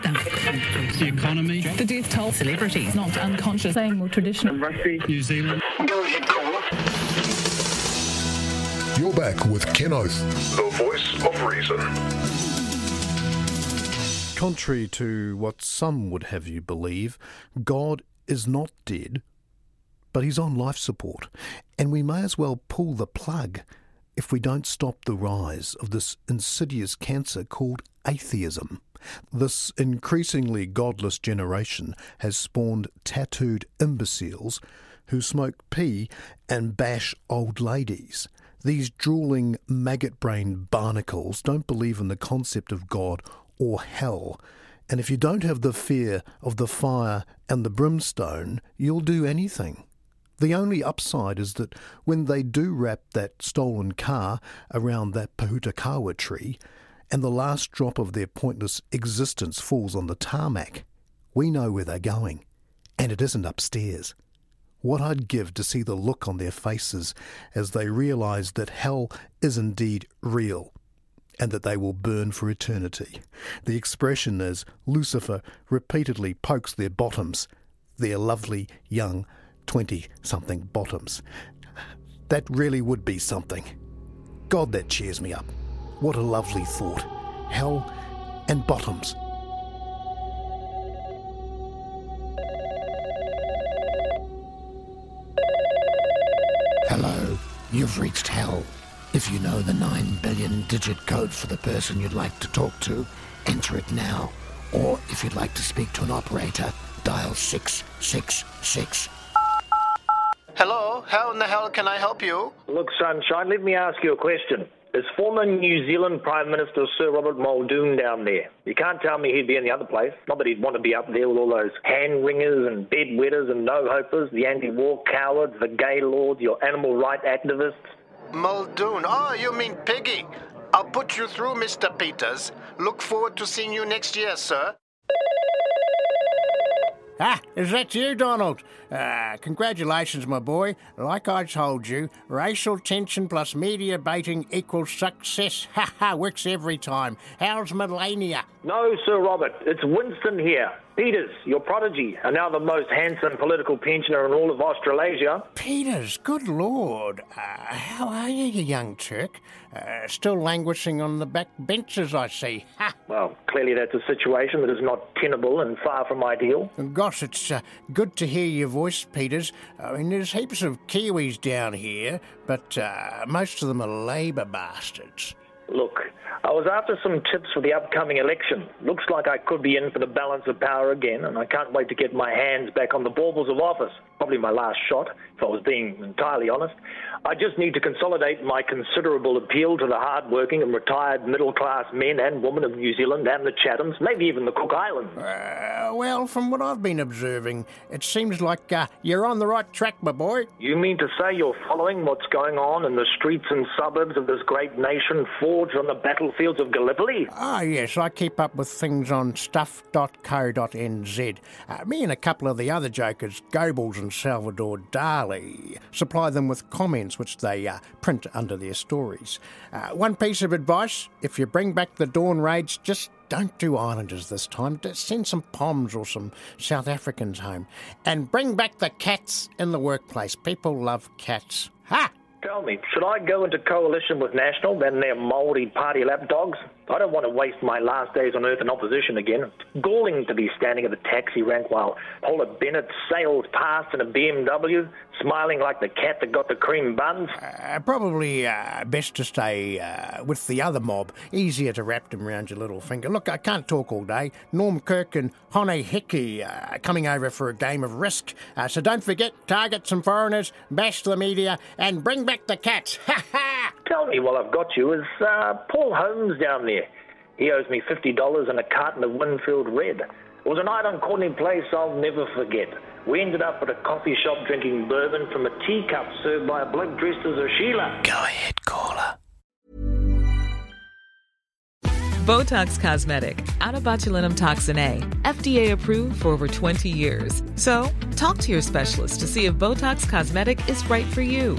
The economy. The death toll celebrities, not unconscious, saying more traditional. New Zealand. You're back with Ken Oath. The voice of reason. Contrary to what some would have you believe, God is not dead, but he's on life support, and we may as well pull the plug if we don't stop the rise of this insidious cancer called atheism. This increasingly godless generation has spawned tattooed imbeciles who smoke P and bash old ladies. These drooling, maggot brained barnacles don't believe in the concept of God or hell. And if you don't have the fear of the fire and the brimstone, you'll do anything. The only upside is that when they do wrap that stolen car around that pohutukawa tree, and the last drop of their pointless existence falls on the tarmac, we know where they're going, and it isn't upstairs. What I'd give to see the look on their faces as they realise that hell is indeed real and that they will burn for eternity. The expression as Lucifer repeatedly pokes their bottoms, their lovely young 20 something bottoms. That really would be something. God, that cheers me up. What a lovely thought. Hell and bottoms. Hello, you've reached hell. If you know the 9 billion digit code for the person you'd like to talk to, enter it now. Or if you'd like to speak to an operator, dial 666. Hello, how in the hell can I help you? Look, Sunshine, let me ask you a question. Is former New Zealand Prime Minister Sir Robert Muldoon down there? You can't tell me he'd be in the other place. Not that he'd want to be up there with all those hand wringers and bed bedwetters and no hopers, the anti war cowards, the gay lords, your animal rights activists. Muldoon. Oh, you mean Piggy. I'll put you through, Mr. Peters. Look forward to seeing you next year, sir. Ah, is that you, Donald? Uh, congratulations, my boy. Like I told you, racial tension plus media baiting equals success. Ha ha, works every time. How's Melania? No, Sir Robert, it's Winston here. Peters, your prodigy, and now the most handsome political pensioner in all of Australasia. Peters, good lord. Uh, how are you, you young Turk? Uh, still languishing on the back benches, I see. Ha! Well, clearly that's a situation that is not tenable and far from ideal. And gosh, it's uh, good to hear your voice, Peters. I mean, there's heaps of Kiwis down here, but uh, most of them are Labour bastards. Look, I was after some tips for the upcoming election. Looks like I could be in for the balance of power again, and I can't wait to get my hands back on the baubles of office. Probably my last shot, if I was being entirely honest. I just need to consolidate my considerable appeal to the hard-working and retired middle-class men and women of New Zealand and the Chathams, maybe even the Cook Islands. Uh, well, from what I've been observing, it seems like uh, you're on the right track, my boy. You mean to say you're following what's going on in the streets and suburbs of this great nation forged on the battlefields of Gallipoli? Ah, yes, I keep up with things on stuff.co.nz. Uh, me and a couple of the other jokers, Goebbels and Salvador Dali, supply them with comments which they uh, print under their stories. Uh, one piece of advice if you bring back the Dawn Raids, just don't do Islanders this time. Send some Poms or some South Africans home. And bring back the cats in the workplace. People love cats. Ha! Tell me, should I go into coalition with National and their Māori Party lapdogs? I don't want to waste my last days on Earth in opposition again. It's galling to be standing at the taxi rank while Paula Bennett sails past in a BMW, smiling like the cat that got the cream buns. Uh, probably uh, best to stay uh, with the other mob. Easier to wrap them round your little finger. Look, I can't talk all day. Norm Kirk and Hone Heke uh, coming over for a game of risk. Uh, so don't forget, target some foreigners, bash the media, and bring back the cats. Ha ha! Tell me while I've got you, is uh, Paul Holmes down there? He owes me $50 and a carton of Winfield Red. It was a night on Courtney Place I'll never forget. We ended up at a coffee shop drinking bourbon from a teacup served by a bloke dressed as a Sheila. Go ahead, caller. Botox Cosmetic, onabotulinumtoxinA, FDA approved for over 20 years. So, talk to your specialist to see if Botox Cosmetic is right for you.